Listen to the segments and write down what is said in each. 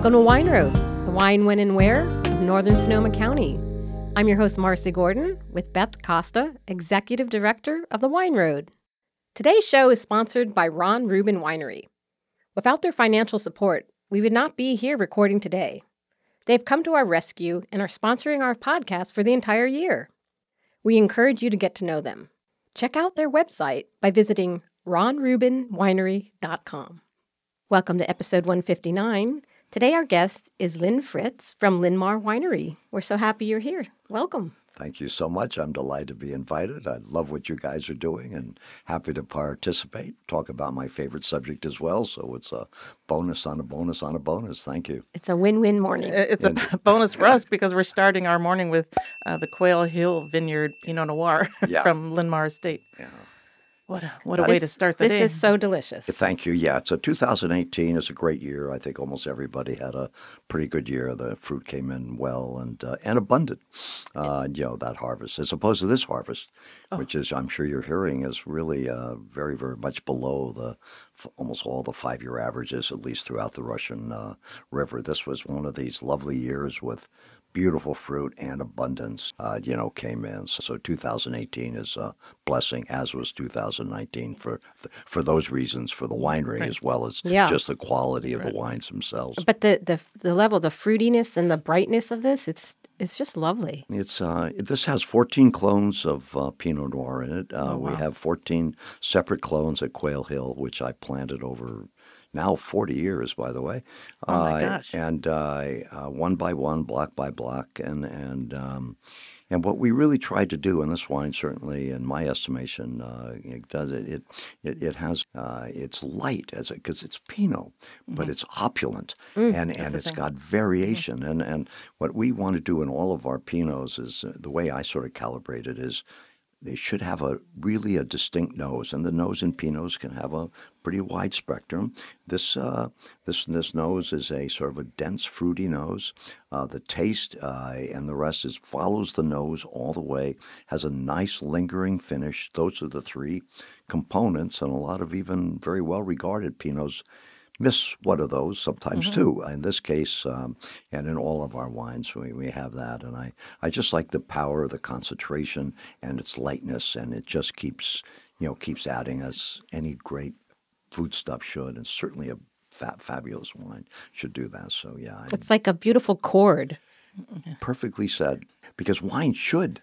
Welcome to Wine Road, the wine, when, and where of northern Sonoma County. I'm your host, Marcy Gordon, with Beth Costa, Executive Director of the Wine Road. Today's show is sponsored by Ron Rubin Winery. Without their financial support, we would not be here recording today. They've come to our rescue and are sponsoring our podcast for the entire year. We encourage you to get to know them. Check out their website by visiting ronrubinwinery.com. Welcome to episode 159. Today, our guest is Lynn Fritz from Lynmar Winery. We're so happy you're here. Welcome. Thank you so much. I'm delighted to be invited. I love what you guys are doing and happy to participate, talk about my favorite subject as well. So it's a bonus on a bonus on a bonus. Thank you. It's a win win morning. It's a bonus for us because we're starting our morning with uh, the Quail Hill Vineyard Pinot Noir Yeah. from Lynmar Estate. Yeah. What a, what a way to start the this day. This is so delicious. Thank you. Yeah, so 2018 is a great year. I think almost everybody had a pretty good year. The fruit came in well and uh, and abundant. Uh, you know that harvest, as opposed to this harvest, which is I'm sure you're hearing is really uh, very very much below the f- almost all the five year averages, at least throughout the Russian uh, River. This was one of these lovely years with beautiful fruit and abundance, uh, you know, came in. So, so 2018 is a blessing, as was 2019 for for those reasons, for the winery as well as Yeah. just the quality of the wines themselves. but the, the the level, the fruitiness and the brightness of this, it's it's just lovely. It's uh, this has 14 clones of uh, Pinot Noir in it. Uh, We have 14 separate clones at Quail Hill, which I planted over now 40 years, by the way. Oh, my Uh, gosh. And uh, uh, one by one, block by block, and and um, and what we really tried to do in this wine, certainly in my estimation, uh, it does it. It it, it has uh, it's light as because it's Pinot, but it's opulent and and it's got variation. And and what we want to do in all of our Pinots is uh, the way I sort of calibrate it is they should have a really a distinct nose, and the nose in Pinots can have a pretty wide spectrum. This uh, this this nose is a sort of a dense, fruity nose. Uh, the taste uh, and the rest is follows the nose all the way. Has a nice lingering finish. Those are the three components, and a lot of even very well regarded Pinots miss one of those sometimes too. In this case, um, and in all of our wines, we, we have that. And I, I just like the power the concentration and its lightness, and it just keeps, you know, keeps adding as any great food stuff should, and certainly a fa- fabulous wine should do that. So yeah, I- It's like a beautiful chord. perfectly said because wine should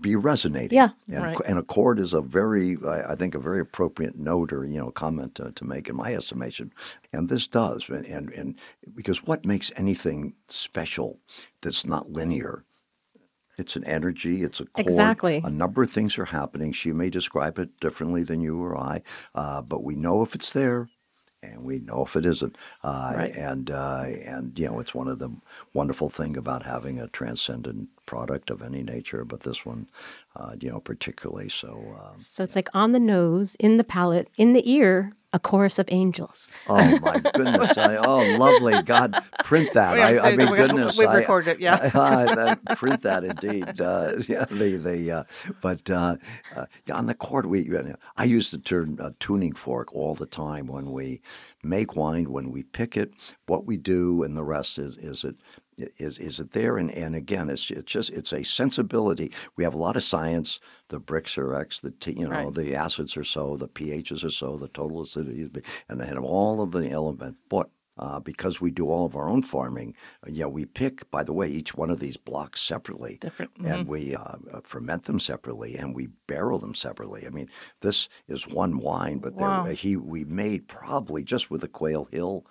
be resonating. Yeah. and, Right. and a chord is a very, I I think, a very appropriate note or you know comment to, to make in my estimation, and this does. And, and and because what makes anything special that's not linear? It's an energy. It's a chord. Exactly. A number of things are happening. She may describe it differently than you or I, uh, but we know if it's there, and we know if it isn't. Uh, Right. And uh, and you know, it's one of the wonderful thing about having a transcendent product of any nature, but this one, uh, you know, particularly so. Um, So it's like on the nose, in the palate, in the ear, a chorus of angels. oh my goodness! I, oh, lovely! God, print that. We have to I, I mean, we- goodness, we've recorded it, yeah. I- that- print that indeed. Uh, yeah, the the uh, but uh, uh, yeah, on the chord, we I use the term uh, tuning fork all the time when we make wine, when we pick it, what we do, and the rest is is it. Is is it there? And and again, it's it's just it's a sensibility. We have a lot of science. The Brix are X. The T, you know Right. the acids are so. The pHs are so. The total acidity is, B, and they have all of the element. But uh, because we do all of our own farming, uh, yeah, we pick. By the way, each one of these blocks separately, Different. and we uh, uh, ferment them separately, and we barrel them separately. I mean, this is one wine, but Wow. there, he we made probably just with the Quail Hill,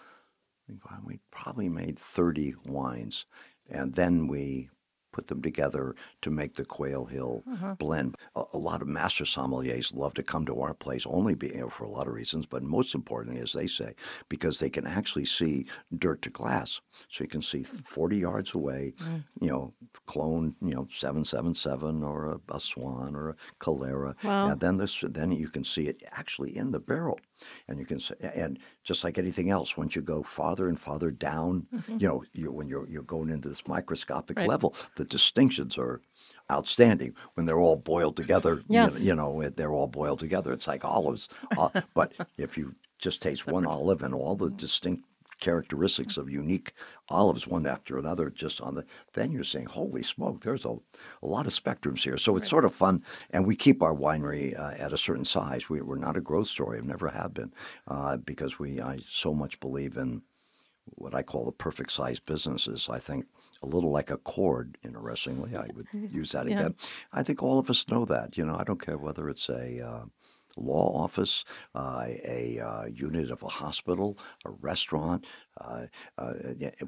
we probably made thirty wines, and then we put them together to make the Quail Hill uh-huh. blend. A, a lot of master sommeliers love to come to our place, only be, for a lot of reasons, but most importantly, as they say, because they can actually see dirt to glass. So you can see hmm. 40 yards away, mm. you know, clone, you know, 777 or a, a Swan or a Calera. Wow. And then this, then you can see it actually in the barrel. And you can say, and just like anything else, once you go farther and farther down, you know, you, when you're you're going into this microscopic Right. level, the distinctions are outstanding when they're all boiled together. you know- Yes. You know, they're all boiled together. It's like olives. Uh, but if you just taste one olive and all the distinct characteristics of unique olives one after another just on the then you're saying holy smoke there's a, a lot of spectrums here so it's right. sort of fun and we keep our winery uh, at a certain size we, we're not a growth story i've never have been uh, because we i so much believe in what i call the perfect size businesses i think a little like a chord, interestingly. I would use that yeah. again. I think all of us know that. You know, I don't care whether it's a uh, law office, uh, a uh, unit of a hospital, a restaurant, uh, uh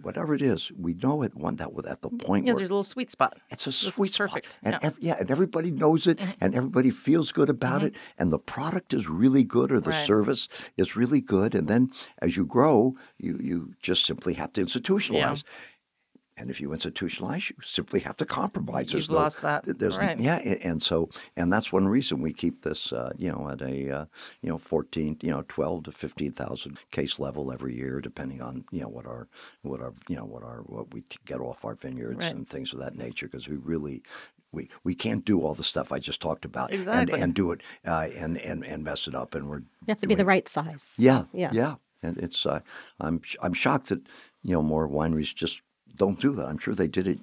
whatever it is. We know it one that at the point yeah, where there's a little sweet spot. It's a sweet perfect. spot, and yeah. Ev- yeah. and everybody knows it, mm-hmm. and everybody feels good about mm-hmm. it, and the product is really good, or the right. service is really good, and then as you grow, you you just simply have to institutionalize. Yeah. And if you institutionalize, you simply have to compromise. You've lost that. There's, right. Yeah, and so and that's one reason we keep this, uh, you know, at a uh, you know 14, you know, 12 to 15,000 case level every year, depending on you know what our what our you know what our what we get off our vineyards right. and things of that nature, because we really we, we can't do all the stuff I just talked about exactly. and, and do it uh, and, and and mess it up and we're you have to be the right size yeah yeah yeah and it's uh, I'm I'm shocked that you know more wineries just don't do that. I'm sure they did it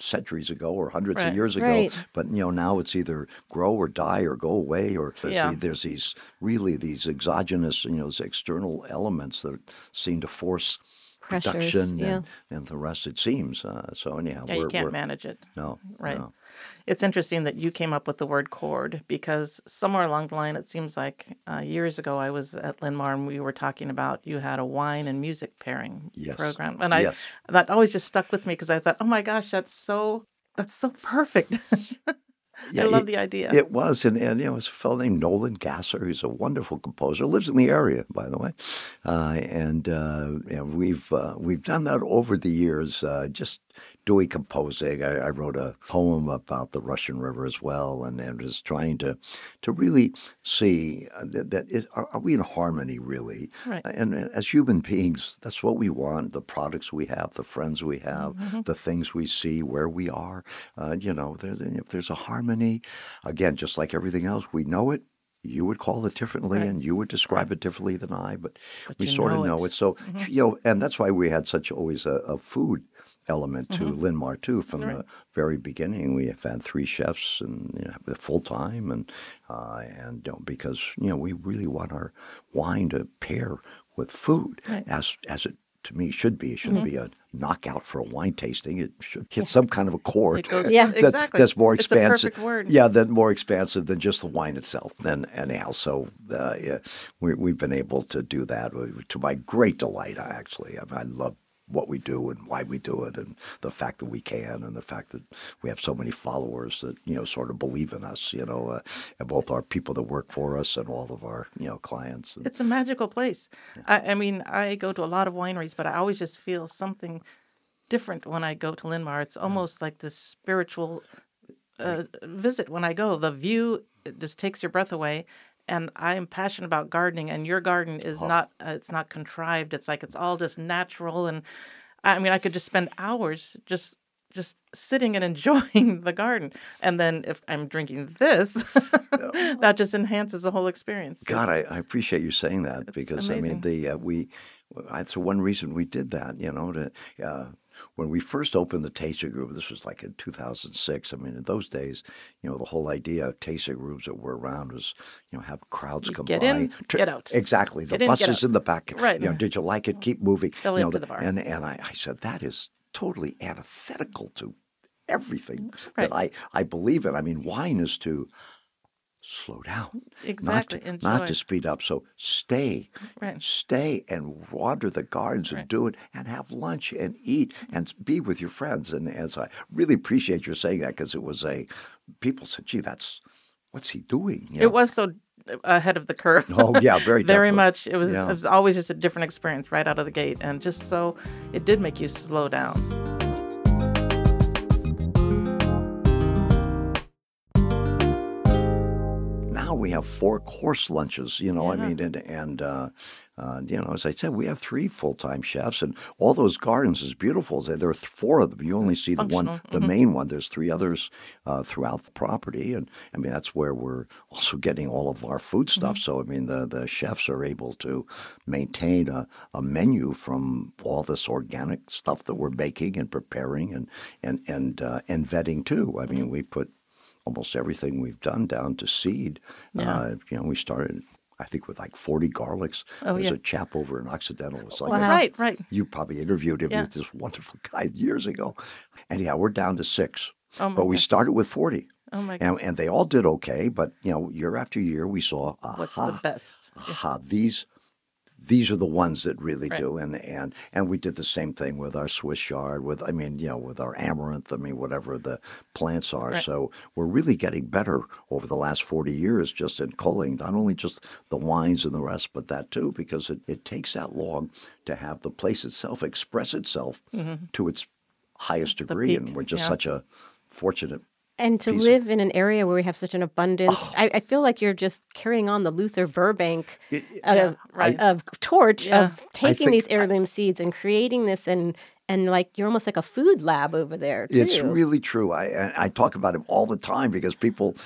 centuries ago or hundreds right. of years ago. Right. But you know now it's either grow or die or go away or there's, yeah. the, there's these really these exogenous you know these external elements that seem to force Pressures, production yeah. and, and the rest it seems. Uh, so anyhow, yeah, you can't manage it. No, right. No. It's interesting that you came up with the word chord because somewhere along the line, it seems like uh, years ago, I was at Lynmar and we were talking about you had a wine and music pairing yes. program, and I yes. that always just stuck with me because I thought, oh my gosh, that's so that's so perfect. Yeah, I love it, the idea. It was, and, and you know, it's a fellow named Nolan Gasser. He's a wonderful composer. Lives in the area, by the way, uh, and uh, you know, we've uh, we've done that over the years. Uh, just doing composing. I, I, wrote a poem about the Russian River as well, and, and was trying to to really see uh, that, that is, are, are, we in harmony really? Right. And, and, as human beings, that's what we want. The products we have, the friends we have, mm-hmm. the things we see, where we are. Uh, you know, there, if there's a harmony, again, just like everything else, we know it you would call it differently right. and you would describe it differently than I, but, but we sort know of know it. it. So, mm-hmm. you know, and that's why we had such always a, a food element to mm-hmm. Lynmar too. From right. the very beginning, we have had three chefs and you know, full time, and uh, and because you know we really want our wine to pair with food right. as as it to me should be. It shouldn't mm-hmm. be a knockout for a wine tasting. It should hit some kind of a chord. Goes, yeah, that, exactly. That's more expansive. Yeah, that more expansive than just the wine itself. And anyhow, so uh, yeah, we, have been able to do that to my great delight. Actually, I, mean, I love what we do and why we do it and the fact that we can and the fact that we have so many followers that you know sort of believe in us you know uh, and both our people that work for us and all of our you know clients and, it's a magical place. Yeah. I, I, mean i go to a lot of wineries but i always just feel something different when i go to lynmar. It's almost like this spiritual uh, visit when i go. The view just takes your breath away and I am passionate about gardening, and your garden is oh. not uh, it's not contrived. It's like it's all just natural, and I mean I could just spend hours just just sitting and enjoying the garden. And then if I'm drinking this, that just enhances the whole experience. God, I, I, appreciate you saying that because amazing. I mean the uh, we that's one reason we did that. You know to. Uh, when we first opened the tasting room, this was like in 2006. I mean, in those days, you know, the whole idea of tasting rooms that were around was, you know, have crowds you come get by. in, get out. Exactly. The get buses in, in, the back. Right. You know, did you like it? Keep moving. Belly you know, to the bar. And and I, I said that is totally antithetical to everything mm-hmm. right. that I I believe in. I mean, wine is to slow down. Exactly. Not, not to speed up. So stay. Right. Stay and wander the gardens and do it and have lunch and eat mm-hmm. and be with your friends. And as I really appreciate you saying that because it was a, people said, gee, that's, what's he doing? You know? It was so uh, ahead of the curve. Oh yeah, very very definitely. much. It was yeah. it was always just a different experience right out of the gate, and just so it did make you slow down. We have four course lunches. You know, I mean, and and uh, uh, you know, as I said, we have three full time chefs, and all those gardens is beautiful. There there are four of them. You only see the one, the main one. There's three others uh, throughout the property, and I mean that's where we're also getting all of our food stuff. So I mean, the the chefs are able to maintain a, a menu from all this organic stuff that we're making and preparing and and and uh, and vetting too. I mean, we put almost everything we've done down to seed. Yeah. Uh, you know, we started. I think with like 40 garlics. Oh, There's yeah. a chap over in Occidental. It's like Wow. a- Right, right. you probably interviewed him. Yeah. He's this wonderful guy years ago. And yeah, we're down to six. Oh my but we gosh. started with 40. Oh my And, and they all did okay. But, you know, year after year, we saw, aha, What's the best? aha, these these are the ones that really Right. do. And, and and we did the same thing with our Swiss chard, with I mean, you know, with our amaranth, I mean, whatever the plants are. Right. So we're really getting better over the last 40 years just in culling, not only just the wines and the rest, but that too, because it, it takes that long to have the place itself express itself mm-hmm. to its highest degree. and we're just yeah. such a fortunate And to of- live in an area where we have such an abundance, I, I feel like you're just carrying on the Luther Burbank It- uh, Yeah, right. of torch Yeah. of taking these heirloom seeds and creating this and and like you're almost like a food lab over there too. It's really true. I I I talk about him all the time because people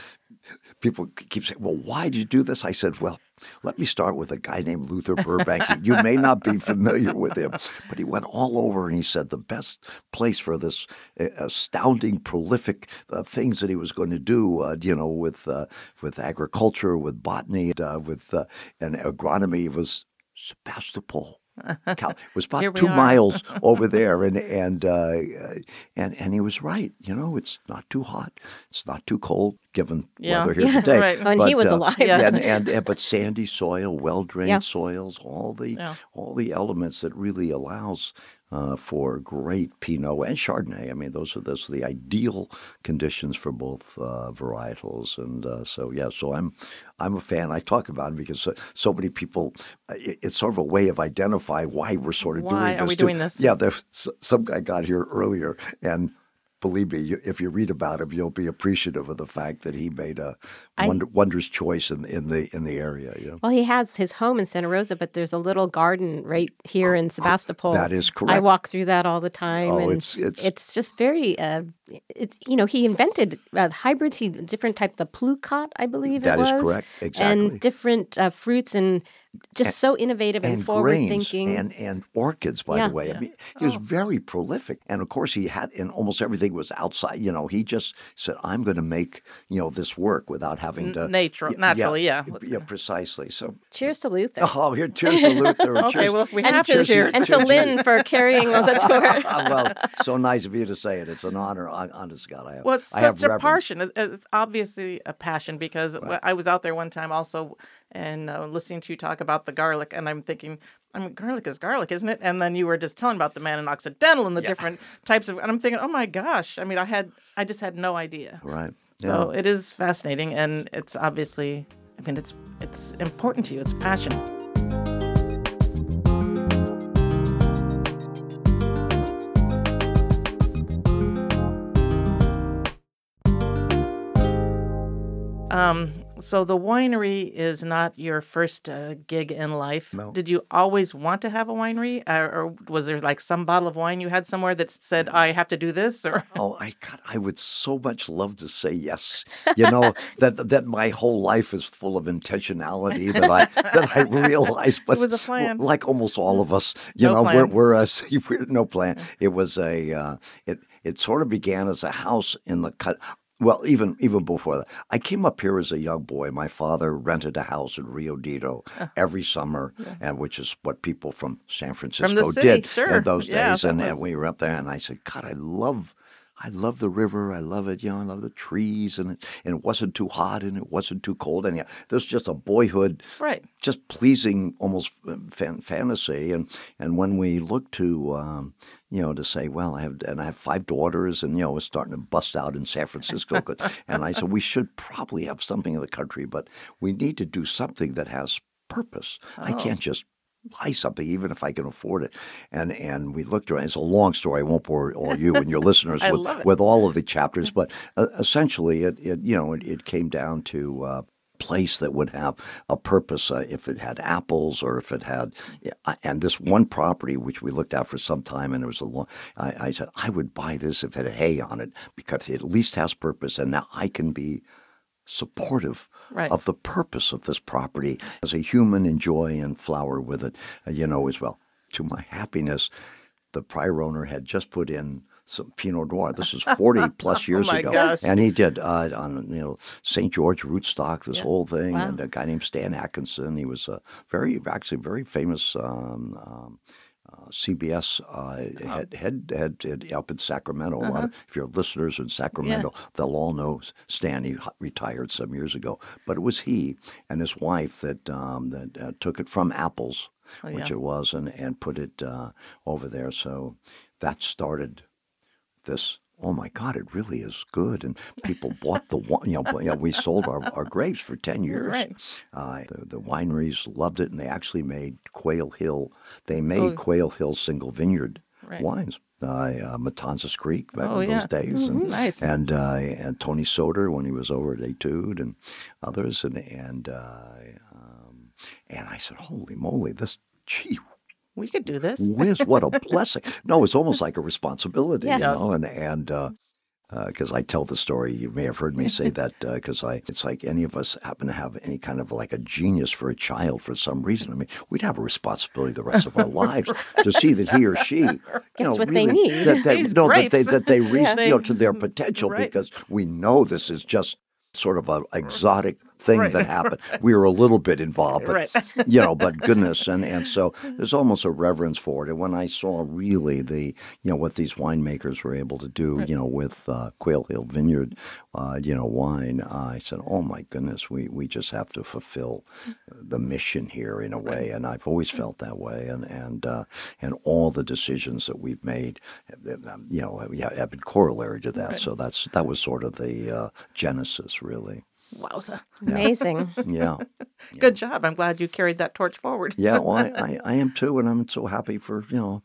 people keep saying, "Well, why did you do this?" I said, "Well, let me start with a guy named Luther Burbank. you may not be familiar with him, but he went all over and he said the best place for this uh, astounding, prolific uh, things that he was going to do, uh, you know, with uh, with agriculture, with botany, uh, with uh, and agronomy was Sebastopol." Cal- it was about two are. miles over there, and and uh, and and he was right. You know, it's not too hot, it's not too cold, given Yeah. weather here Yeah, today. right. When he was alive. Yeah. and, and and but sandy soil, well drained Yeah. soils, all the Yeah. all the elements that really allows uh, for great Pinot and Chardonnay. I mean, those are those are the ideal conditions for both uh, varietals, and uh, so yeah. So I'm I'm a fan. I talk about it because so, so many people. uh, It, it's sort of a way of identifying why we're sort of Why doing are this. we too. doing this? Yeah, there's s- some guy got here earlier and. Believe me, if you read about him, you'll be appreciative of the fact that he made a wonder, wondrous choice in, in the in the area. You know? Well, he has his home in Santa Rosa, but there's a little garden right here in Sebastopol. That is correct. I walk through that all the time, Oh, and it's- it's- just very. Uh, it's you know he invented uh, hybrids. He different type the plumcot, I believe That it is correct. Exactly. and different uh, fruits and just so innovative and, and forward grains thinking. and and orchids. By Yeah. the way, I mean he was oh. very prolific, and of course he had, and almost everything was outside. You know, he just said, "I'm going to make you know this work without having to Natural, Yeah, naturally, yeah. yeah, Let's yeah, precisely." So, Cheers to Luther. oh, here, cheers to Luther. Okay, cheers. well, if we and, have to, to, cheers. and to Lynn for carrying on the tour. well, so nice of you to say it. It's an honor. Honest God, I have. Well, it's I have such a reverence. passion. It's obviously a passion because wh- I was out there one time also and uh, listening to you talk about the garlic, and I'm thinking, I mean, garlic is garlic, isn't it? And then you were just telling about the man in Occidental and the different types of, and I'm thinking, oh my gosh! I mean, I had, I just had no idea. Right. So it is fascinating, and it's obviously, I mean, it's it's important to you. It's passion. Um, so the winery is not your first uh, gig in life. No. Did you always want to have a winery, or, or was there like some bottle of wine you had somewhere that said, "I have to do this"? Or Oh, I God, I would so much love to say yes. You know that that my whole life is full of intentionality that I that I realize. But it was a plan. like almost all of us, you No know, we're plan. we're a we're, no plan. It was a uh, it it sort of began as a house in the cut. Well, even even before that, I came up here as a young boy. My father rented a house in Rio Nido every summer, and which is what people from San Francisco city, did sure. in those Yeah, days. And, and we were up there, and I said, "God, I love." I love the river. I love it. You know, I love the trees, and it, and it wasn't too hot, and it wasn't too cold. And yeah, there's just a boyhood, Right. just pleasing, almost uh, fan, fantasy. And and when we look to, um, you know, to say, well, I have and I have five daughters, and you know, it's starting to bust out in San Francisco. and I said we should probably have something in the country, but we need to do something that has purpose. I Oh. can't just buy something, even if I can afford it. And and we looked around. It's a long story. I won't bore all you and your listeners with, with all of the chapters, but uh, essentially, it, it you know it, it came down to uh, place that would have a purpose. Uh, if it had apples, or if it had, and this one property which we looked at for some time, and it was a long. I, I said I would buy this if it had hay on it because it at least has purpose, and now I can be supportive right. of the purpose of this property as a human enjoy and flower with it, uh, you know, as well. To my happiness, the prior owner had just put in some Pinot Noir. This was 40 plus years oh ago. Gosh. And he did uh, on, you know, St. George rootstock, this Yeah. whole thing. Wow. And a guy named Stan Atkinson. He was a very, actually very famous um, um, uh, CBS uh, head, head, head, head up in Sacramento. Lot of, if your listeners are in Sacramento, they'll all know Stan. He retired some years ago. But it was he and his wife that, um, that uh, took it from apples, Oh, which it was, and, and put it uh, over there. So that started this. Oh my God! It really is good, and people bought the wine. You know, we sold our, our grapes for ten years. Right. Uh, the, the wineries loved it, and they actually made Quail Hill. They made Oh. Quail Hill single vineyard Right. wines. Uh, uh, Matanzas Creek back Oh, in yeah. those days, and Nice. and uh, and Tony Soter when he was over at Etude, and others, and and uh, um, and I said, "Holy moly, this gee We could do this. whiz, what a blessing. No, it's almost like a responsibility, Yes. you know, and, and, uh, because I tell the story, you may have heard me say that because I, it's like any of us happen to have any kind of like a genius for a child for some reason. I mean, we'd have a responsibility the rest of our lives to see that he or she, you know, what they really, need. that, that, These no, that they that they reach, Yeah. you know, to their potential Right. because we know this is just sort of an exotic thing Right. that happened. We were a little bit involved, but Right. you know, but goodness, and and so there's almost a reverence for it. And when I saw really the, you know, what these winemakers were able to do, you know, with uh, Quail Hill Vineyard, uh, you know, wine, I said, oh my goodness, we we just have to fulfill the mission here in a way, and I've always felt that way, and and uh, and all the decisions that we've made, uh, you know, have have been corollary to that. So that's that was sort of the uh, genesis, really. Wowza. Amazing. Yeah. Good job. I'm glad you carried that torch forward. yeah, well, I, I, I am too, and I'm so happy for you know,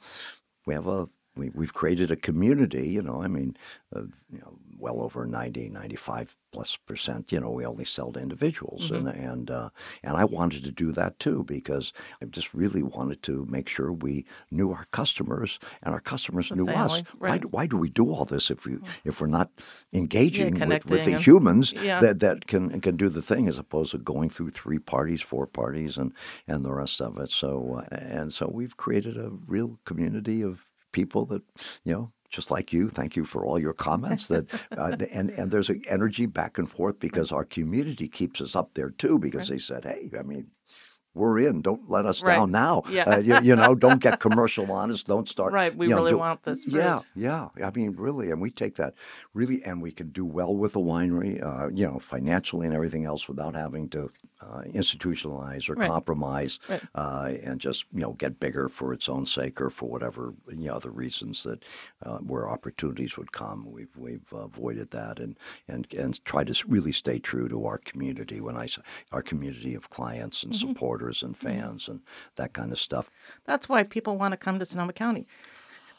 we have a we, we've created a community. You know, I mean, uh, you know, well over 90, 95 plus percent. You know, we only sell to individuals, and and uh, and I wanted to do that too because I just really wanted to make sure we knew our customers and our customers knew us. family, Why right. do- why do we do all this if we if we're not engaging with, with the and- humans Yeah. that that can can do the thing as opposed to going through three parties, four parties, and and the rest of it. So uh, and so we've created a real community of people that you know. Just like you, thank you for all your comments. That uh, and and there's an energy back and forth because our community keeps us up there too. Because they said, hey, I mean, we're in. Don't let us Right. down now. Yeah. Uh, you, you know, don't get commercial on us. Don't start. Right. We you know, really do- want this fruit. Yeah, yeah. I mean, really, and we take that really, and we can do well with the winery, uh, you know, financially and everything else, without having to uh, institutionalize or Right. compromise, Right. uh, and just you know get bigger for its own sake or for whatever you know other reasons that uh, where opportunities would come. We've we've avoided that and and and try to really stay true to our community. When I say our community of clients and Mm-hmm. supporters and fans and that kind of stuff. That's why people want to come to Sonoma County,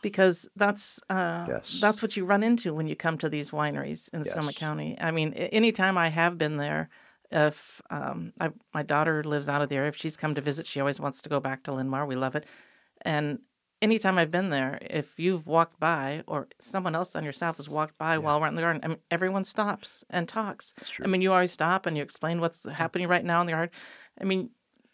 because that's uh, Yes. that's what you run into when you come to these wineries in Sonoma County. I mean, anytime I have been there, if um, I, my daughter lives out of there, if she's come to visit, she always wants to go back to Lynmar. We love it, and anytime I've been there, if you've walked by or someone else on your staff has walked by while we're in the garden, I mean, everyone stops and talks. I mean, you always stop and you explain what's happening right now in the garden. I mean,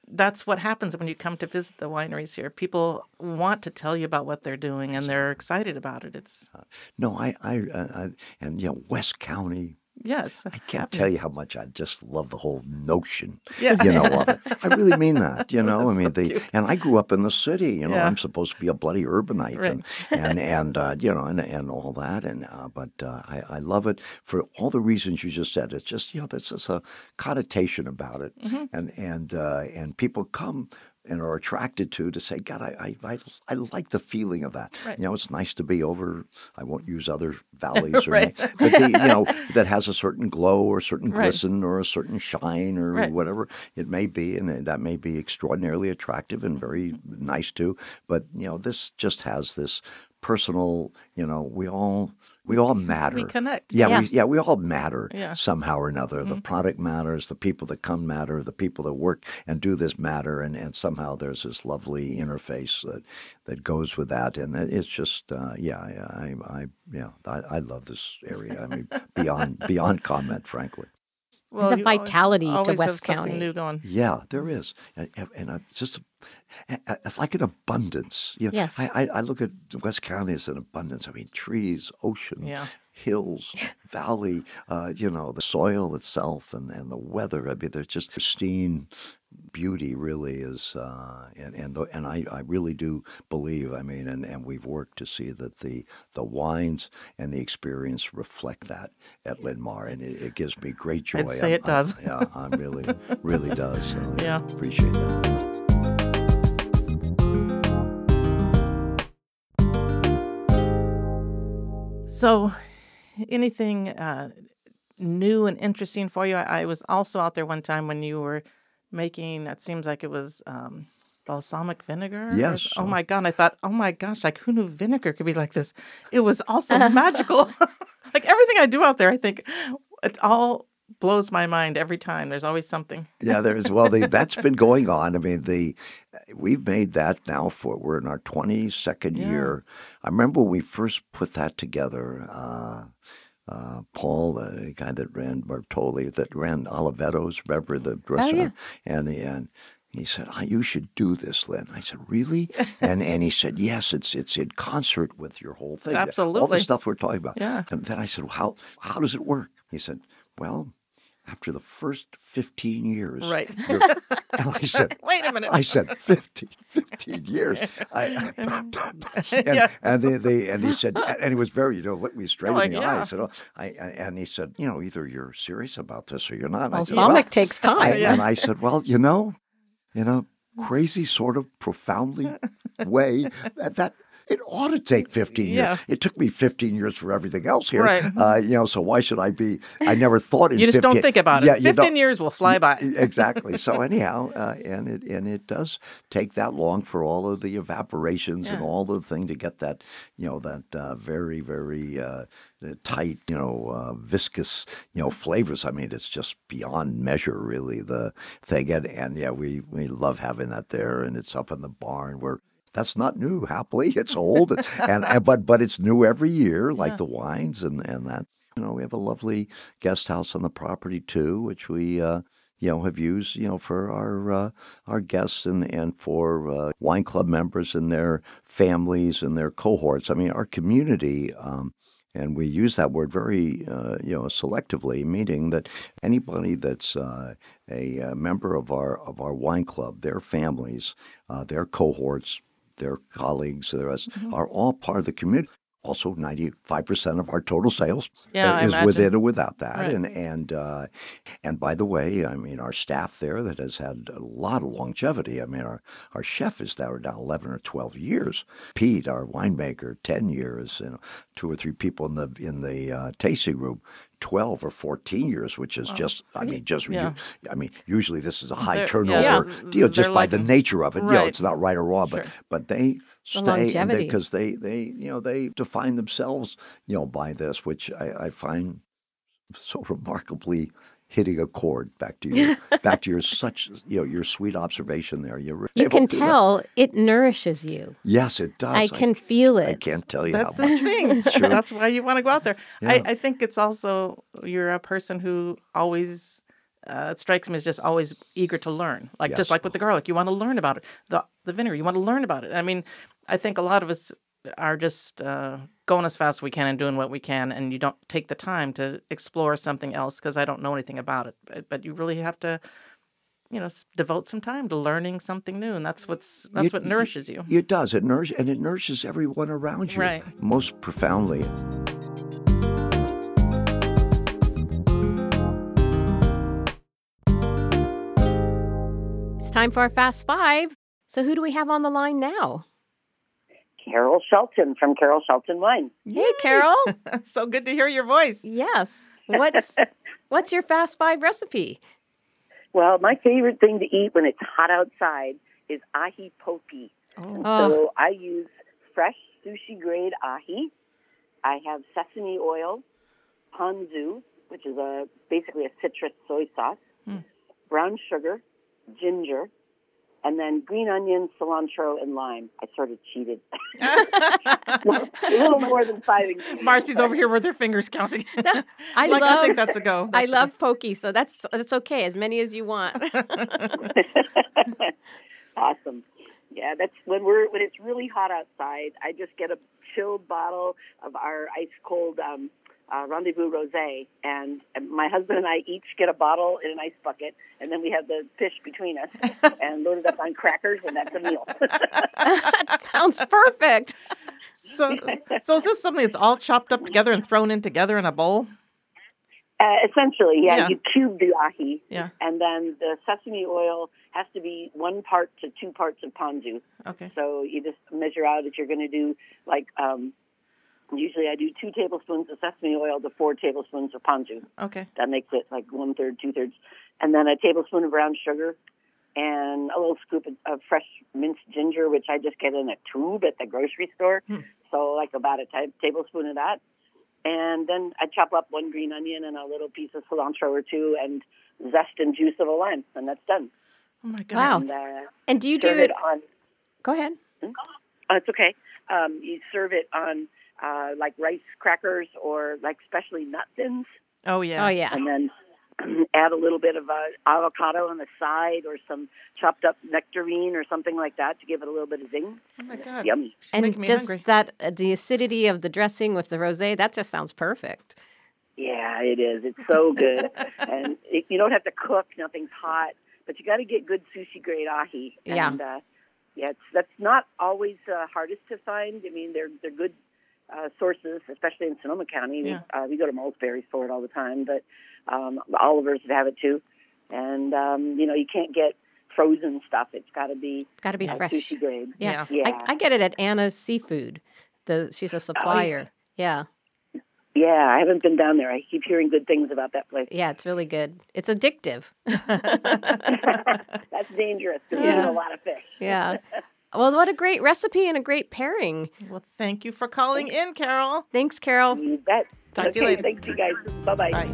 that's what happens when you come to visit the wineries here. People want to tell you about what they're doing and they're excited about it. It's No, I, I, uh, I and you know, West County. Yeah, it's I can't tell you how much I just love the whole notion. Yeah. you know, of it. I really mean that. You know, I mean, so the cute. and I grew up in the city. You know, Yeah. I'm supposed to be a bloody urbanite Right. and and and uh, you know and and all that. And uh, but uh, I I love it for all the reasons you just said. It's just you know, there's just a connotation about it, Mm-hmm. and and uh, and people come. And are attracted to to say, God, I, I I like the feeling of that. Right. You know, it's nice to be over. I won't use other valleys or Right. anything, but the, you know that has a certain glow or a certain Right. glisten or a certain shine or whatever it may be, and that may be extraordinarily attractive and very nice too. But you know, this just has this personal. You know, we all we all matter. We connect. Yeah, Yeah. We, yeah, we all matter Yeah. somehow or another. Mm-hmm. The product matters, the people that come matter, the people that work and do this matter, and, and somehow there's this lovely interface that that goes with that, and it's just uh, yeah, I, I, I yeah, I, I love this area. I mean, beyond beyond comment, frankly. Well, There's a you always- vitality to always have West County. new going. Yeah, there is, and, and- and uh, just a, a- it's like an abundance. You know, Yes. I, I, I look at West County as an abundance. I mean, trees, ocean, Yeah. hills, valley. Uh, you know, the soil itself and, and the weather. I mean, there's just pristine beauty. Really is, uh, and and the, and I, I really do believe. I mean, and, and we've worked to see that the the wines and the experience reflect that at Lynmar, and it, it gives me great joy. I'd say I'm- it does. I'm- yeah, I'm really, really does. So I Yeah. appreciate that. So, anything uh, new and interesting for you? I, I was also out there one time when you were making. It seems like it was um, balsamic vinegar. or- Yes. Oh my god! I thought, oh my gosh, like who knew vinegar could be like this? It was also magical. like everything I do out there, I think it all blows my mind every time. There's always something. Yeah, there's well, the, that's been going on. I mean, the we've made that now for we're in our 22nd Yeah. year. I remember when we first put that together. Uh, uh, Paul, the guy that ran Bertolli, that ran Oliveto's, remember the restaurant, and and he said, oh, "You should do this, Lynn." I said, "Really?" and and he said, "Yes, it's it's in concert with your whole thing, absolutely, all the stuff we're talking about." Yeah. And then I said, well, "How how does it work?" He said, "Well." After the first 15 years. Right. And I said, Wait a minute. I said 15, 15 years. I, and, Yeah. and they, they and he said, and he was very, you know, looked me oh, straight like, in the eye. I said, oh, I, I- and he said, you know, either you're serious about this or you're not. And I said, Balsamic "Well," takes I- time. Yeah. And I said, well, you know, in a crazy sort of profoundly way, that, that it ought to take 15 years. It took me 15 years for everything else here. Right. Uh, you know, so why should I be? I never thought in You just 15 don't think about it. Yeah, you Fifteen years will fly by. exactly. So anyhow, uh, and it and it does take that long for all of the evaporations and all the thing to get that you know that uh, very very uh, tight you know uh, viscous you know flavors. I mean, it's just beyond measure, really the thing. And, and yeah, we we love having that there, and it's up in the barn where. That's not new. Happily, it's old, and, and but but it's new every year, like Yeah. the wines and and that. You know, we have a lovely guest house on the property too, which we uh, you know have used you know for our uh, our guests and and for uh, wine club members and their families and their cohorts. I mean, our community. Um, and we use that word very, uh, you know, selectively, meaning that anybody that's uh, a, member of our of our wine club, their families, uh, their cohorts, their colleagues, their us, Mm-hmm. are all part of the community. Also, ninety five percent of our total sales Yeah, is within or without that. Right. And and uh, and by the way, I mean our staff there that has had a lot of longevity. I mean our our chef is there now eleven or twelve years. Pete, our winemaker, ten years. You know, two or three people in the in the uh, tasting room. 12 or 14 years, which is just, I mean, just, Yeah. I mean, usually this is a high They're- turnover yeah, deal just they're by the nature of it. You know, it's not right or wrong, but, Sure. but they stay because they, they, you know, they define themselves, you know, by this, which I, I find so remarkably hitting a chord back to your back to your such you know your sweet observation there. You're You can to- tell it nourishes you. Yes, it does. I can feel it. I, can't tell you That's how the thing. It's true. That's why you want to go out there. I, I think it's also you're a person who always uh, it strikes me as just always eager to learn. Like Yes. just like with the garlic, you want to learn about it. The the vinegar, you want to learn about it. I mean, I think a lot of us are just uh, going as fast as we can and doing what we can, and you don't take the time to explore something else because I don't know anything about it. But, but you really have to. You know, s- devote some time to learning something new, and that's what's that's You- what nourishes you. It does. It nourishes, and it nourishes everyone around you Right. most profoundly. It's time for our Fast Five. So, who do we have on the line now? Carol Shelton from Carol Shelton Wine. Hey, Carol. So good to hear your voice. yes. What's what's your Fast Five recipe? Well, my favorite thing to eat when it's hot outside is ahi poke. Oh, So oh. I use fresh sushi grade ahi. I have sesame oil, ponzu, which is a basically a citrus soy sauce, hmm. brown sugar, ginger, and then green onion, cilantro, and lime. I sort of cheated. a little more than five ingredients. Marcy's over here with her fingers counting. I like, love I think that's a go. I That's a love poke, so that's that's okay. As many as you want. awesome. Yeah, that's when we're when it's really hot outside. I just get a chilled bottle of our ice cold um, uh, Rendezvous Rosé, and, my husband and I each get a bottle in an ice bucket, and then we have the fish between us and load it up on crackers, and that's a meal. that sounds perfect. So, so is this something that's all chopped up together and thrown in together in a bowl? Uh, essentially, yeah, Yeah. you cube the ahi, Yeah. and then the sesame oil has to be one part to two parts of ponzu. Okay. So you just measure out if you're going to do like um, usually I do two tablespoons of sesame oil to four tablespoons of ponzu. Okay. That makes it like one third, two thirds, and then a tablespoon of brown sugar and a little scoop of, of fresh minced ginger, which I just get in a tube at the grocery store. Hmm. So like about a tablespoon of that, and then I chop up one green onion and a little piece of cilantro or two, and zest and juice of a lime, and that's done. Oh my God. Wow. And, uh, And do you do it? it on Go ahead. Oh, it's okay. Um, you serve it on uh, like rice crackers or like especially nut thins, Oh yeah. Oh yeah. and then add a little bit of uh, avocado on the side or some chopped up nectarine or something like that to give it a little bit of zing. Oh my God. Yummy. She's and me just hungry. that uh, the acidity of the dressing with the rosé, that just sounds perfect. Yeah, it is. It's so good, and it, you don't have to cook. Nothing's hot, but you got to get good sushi grade ahi. Yeah. And, uh, yeah, it's, that's not always uh, hardest to find. I mean, they're they're good uh, sources, especially in Sonoma County. We, uh, we go to Mulsberry's for it all the time, but um, the Olivers have it too. And um, you know, you can't get frozen stuff. It's got to be Got to be uh, fresh. sushi grade. Yeah. Yeah. I, I get it at Anna's Seafood. The she's a supplier. yeah. Yeah, I haven't been down there. I keep hearing good things about that place. Yeah, it's really good. It's addictive. That's dangerous because Yeah. we eat a lot of fish. Yeah. Well, what a great recipe and a great pairing. Well, thank you for calling in, Carol. Thanks, Carol. You bet. Talk to you later. Thanks, you guys. Bye-bye. Bye.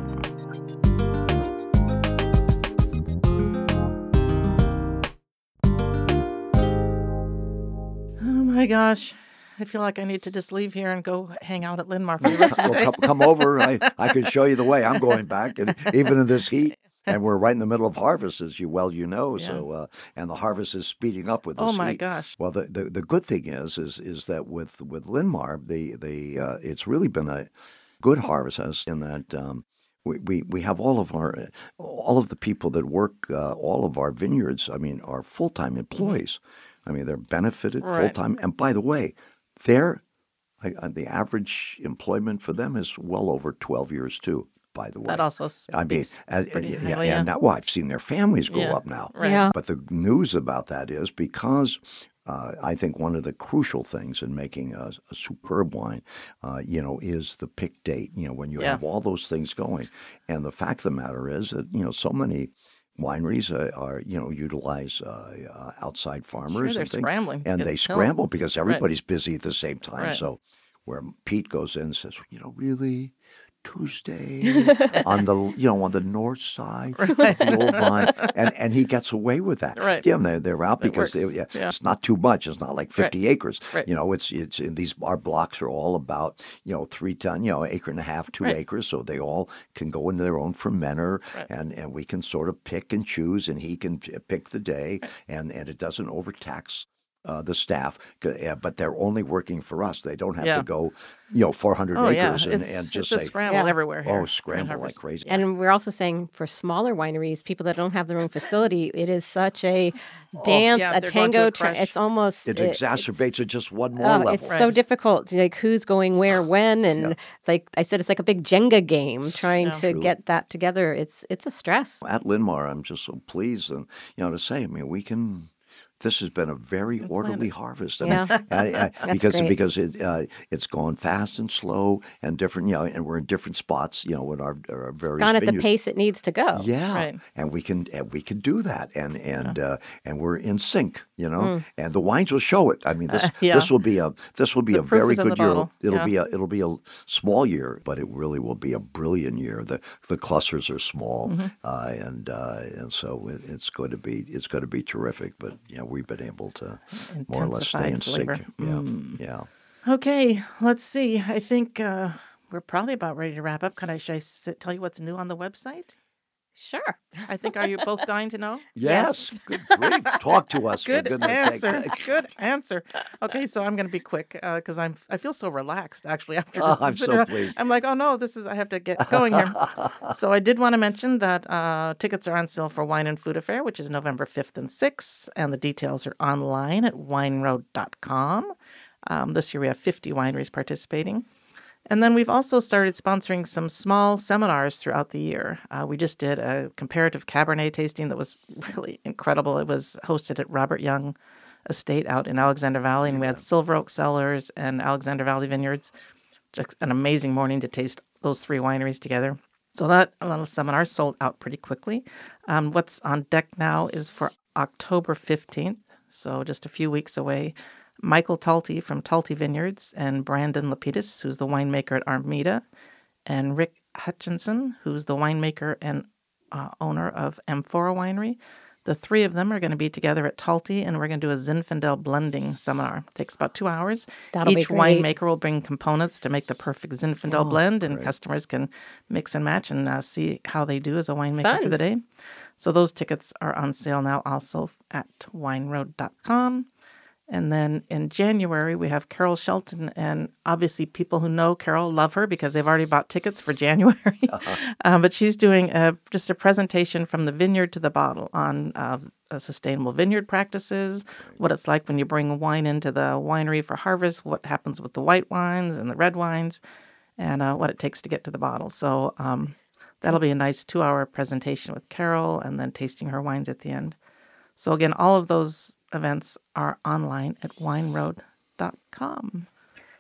Oh my gosh. I feel like I need to just leave here and go hang out at Lynmar for the rest of the well, come, come over. I, I could show you the way. I'm going back, and even in this heat, and we're right in the middle of harvest, as you well you know. So, uh, and the harvest is speeding up with this Oh my heat. gosh. Well, the, the the good thing is is is that with with Lynmar, the the uh, it's really been a good harvest in that. Um, we, we, we have all of our all of the people that work uh, all of our vineyards. I mean, are full time employees. I mean, they're benefited Mm-hmm. Right. full time. And by the way, they're I, I, the average employment for them is well over twelve years too. By the way, That also I mean, speaks and, and, yeah, highly, yeah. and now, well, I've seen their families grow Yeah. up now. Right. Yeah. But the news about that is because uh, I think one of the crucial things in making a, a superb wine, uh, you know, is the pick date. You know, when you Yeah. have all those things going, and the fact of the matter is that you know so many wineries uh, are you know utilize uh, uh, outside farmers they're and things, scrambling and they it filled. scramble because everybody's busy at the same time. Right. So where Pete goes in and says, you know, really. Tuesday on the you know on the north side of the old vine, and and he gets away with that. Right. Yeah, they're, they're out It because they, yeah, Yeah. it's not too much. It's not like fifty acres. Right. You know, it's it's these our blocks are all about you know three ton, you know, acre and a half, two Right. acres, so they all can go into their own fermenter, Right. and and we can sort of pick and choose, and he can pick the day, and and it doesn't overtax. Uh, the staff, yeah, but they're only working for us. They don't have Yeah. to go, you know, 400 Oh yeah, acres and, and just it's a say, scramble Yeah. everywhere here. oh, scramble like crazy. And we're also saying for smaller wineries, people that don't have their own facility, it is such a dance, yeah, a they're going to tango. a tra- it's almost It it's- exacerbates it just one more Oh, level. it's so difficult. Like who's going where, when, and like I said, it's like a big Jenga game trying Yeah. to True. get that together. It's it's a stress. at Lynmar, I'm just so pleased, and you know, to say, I mean, we can, this has been a very orderly harvest. I Yeah. mean, I- I- because great. because it uh, it's gone fast and slow and different. You know, and we're in different spots. You know, with our, our various Gone at the pace it needs to go. Yeah, Right. and we can and we can do that, and and uh, and we're in sync, you know, Mm. and the wines will show it. I mean, this yeah. this will be a this will be The a very good year. bottle. It'll Yeah. be a it'll be a small year, but it really will be a brilliant year. The the clusters are small, Mm-hmm. uh, and uh, and so it, it's going to be it's going to be terrific. But you know, we've been able to more or less stay in flavor. sync. Yeah, yeah. Okay, let's see. I think uh, we're probably about ready to wrap up. Can I, should I tell you what's new on the website? Sure. I think, are you both dying to know? Yes, good grief. Talk to us. for Good goodness sake. answer. Good answer. Okay, so I'm going to be quick because I'm I feel so relaxed actually after Oh, this. I'm so pleased. I'm like, oh no, this is I have to get going here. so I did want to mention that uh, tickets are on sale for Wine and Food Affair, which is November 5th and 6th, and the details are online at wineroad.com. Um, this year we have 50 wineries participating. And then we've also started sponsoring some small seminars throughout the year. Uh, we just did a comparative Cabernet tasting that was really incredible. It was hosted at Robert Young Estate out in Alexander Valley, and we had Silver Oak Cellars and Alexander Valley Vineyards. Just an amazing morning to taste those three wineries together. So that little seminar sold out pretty quickly. Um, what's on deck now is for October 15th, so just a few weeks away. Michael Talty from Talty Vineyards and Brandon Lapidus, who's the winemaker at Armida, and Rick Hutchinson, who's the winemaker and uh, owner of Amphora Winery. The three of them are going to be together at Talty, and we're going to do a Zinfandel blending seminar. It takes about two hours. That'll Each winemaker will bring components to make the perfect Zinfandel blend, and customers can mix and match and uh, see how they do as a winemaker for the day. So those tickets are on sale now also at wineroad.com. And then in January, we have Carol Shelton. And obviously, people who know Carol love her because they've already bought tickets for January. Um, but she's doing a, just a presentation from the vineyard to the bottle on uh, uh, sustainable vineyard practices, what it's like when you bring wine into the winery for harvest, what happens with the white wines and the red wines, and uh, what it takes to get to the bottle. So um, that'll be a nice two hour presentation with Carol and then tasting her wines at the end. So, again, all of those events are online at wineroad.com.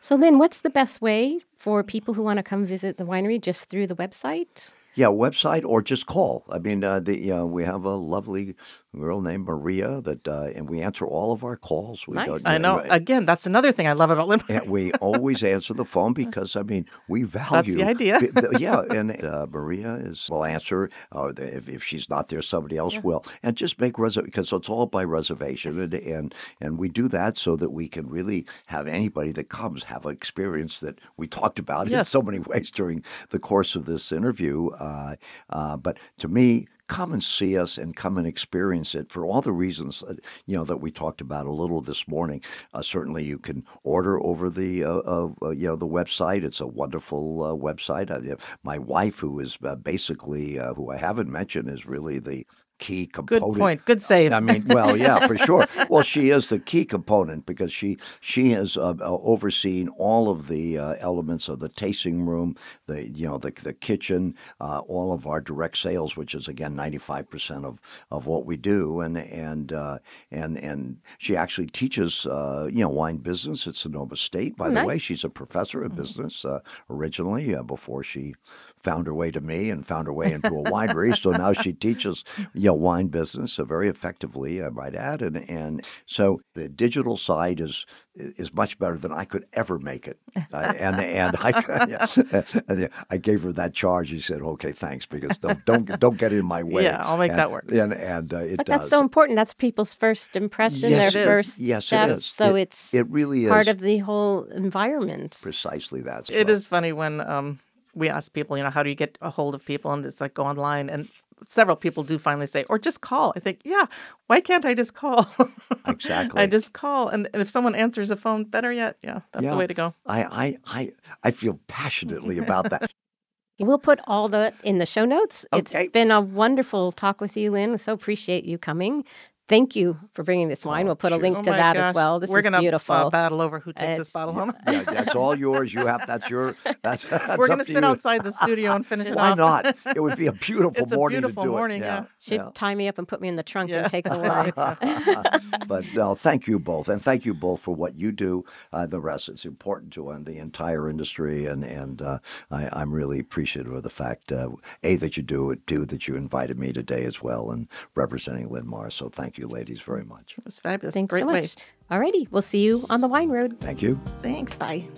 So, Lynn, what's the best way for people who want to come visit the winery just through the website? Yeah, website or just call. I mean, uh, the uh, we have a lovely girl named Maria that, uh, and we answer all of our calls. We Nice. I know. Again, that's another thing I love about Lynn. And we always answer the phone because I mean we value. That's the idea. the- yeah, and uh, Maria is will answer. Uh, if, if she's not there, somebody else will, and just make reservation because it's all by reservation, and, and and we do that so that we can really have anybody that comes have an experience that we talked about in so many ways during the course of this interview. Uh, uh, but to me, come and see us and come and experience it for all the reasons uh, you know that we talked about a little this morning. Uh, certainly, you can order over the uh, uh, you know the website. It's a wonderful uh, website. I, my wife, who is basically who I haven't mentioned, is really the key component. Good point. Good save. I mean, well, yeah, for sure. Well, she is the key component because she she has uh, uh, overseen all of the uh, elements of the tasting room, the you know the the kitchen, uh, all of our direct sales, which is again ninety five percent of of what we do, and and uh, and and she actually teaches uh, you know wine business at Sonoma State. By Oh, the way, she's a professor of business uh, originally uh, before she found her way to me and found her way into a winery. So now she teaches you know wine business so very effectively, I might add, and and so the digital side is is much better than I could ever make it. Uh, and and I yeah, I gave her that charge. She said, "Okay, thanks," because don't don't don't get in my way. Yeah, I'll make And- that work. And and uh, it But does. that's so important. That's people's first impression, Yes, their first Yes, step. is. So It- it's it really is. part of the whole environment. precisely that. It is funny when um, we ask people, you know, how do you get a hold of people? And it's like go online. And several people do finally say, or just call. I think, yeah, why can't I just call? Exactly. I just call. And, and if someone answers the phone, better yet, yeah, that's Yeah. the way to go. I, I, I, I feel passionately about that. We'll put all that in the show notes. Okay. It's been a wonderful talk with you, Lynn. So appreciate you coming. Thank you for bringing this wine. we'll put a link Oh to my that gosh. as well. This We're is gonna, beautiful. Uh, battle over who takes this bottle home. Yeah, that's all yours. You have that's your that's. that's We're gonna to sit you. outside the studio and finish it Why off. not? It would be a beautiful It's a morning beautiful to do morning, it. yeah. She'd yeah. tie me up and put me in the trunk Yeah. and take it away. but uh, thank you both, and thank you both for what you do. Uh, the rest is important to uh, the entire industry, and and uh, I, I'm really appreciative of the fact uh, a that you do it, two that you invited me today as well, and representing Lynmar. So thank you, ladies, very much. It was fabulous. Thanks Great so way. much. Alrighty, we'll see you on the wine road. Thank you. Thanks. Bye.